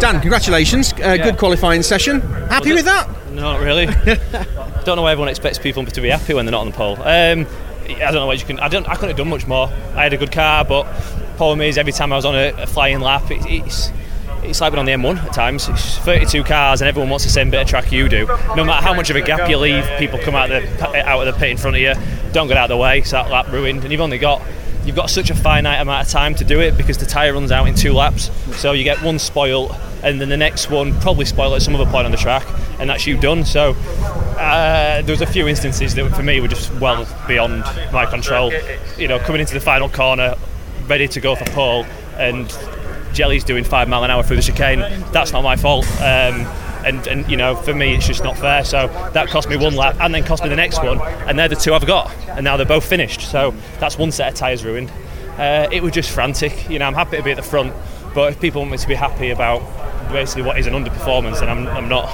Dan, congratulations. Uh, Good qualifying session. Happy with that? Not really. don't know why everyone expects people to be happy when they're not on the pole. Um, I don't know what you can. I don't. I couldn't have done much more. I had a good car, but problem is every time I was on a, a flying lap, it, it's it's like being on the M1 at times. It's 32 cars and everyone wants the same bit of track you do. No matter how much of a gap you leave, people come out of the out of the pit in front of you. Don't get out of the way, so that lap ruined, and you've only got you've got such a finite amount of time to do it because the tyre runs out in two laps. So you get one spoil, and then the next one probably spoil at some other point on the track, and that's you done. So uh, there was a few instances that for me were just well beyond my control. You know, coming into the final corner, ready to go for pole, and Jelly's doing five mile an hour through the chicane. That's not my fault. Um, and, and you know, for me, it's just not fair. So that cost me one lap, and then cost me the next one, and they're the two I've got, and now they're both finished. So that's one set of tyres ruined. Uh, it was just frantic. You know, I'm happy to be at the front, but if people want me to be happy about basically what is an underperformance, then I'm, I'm not.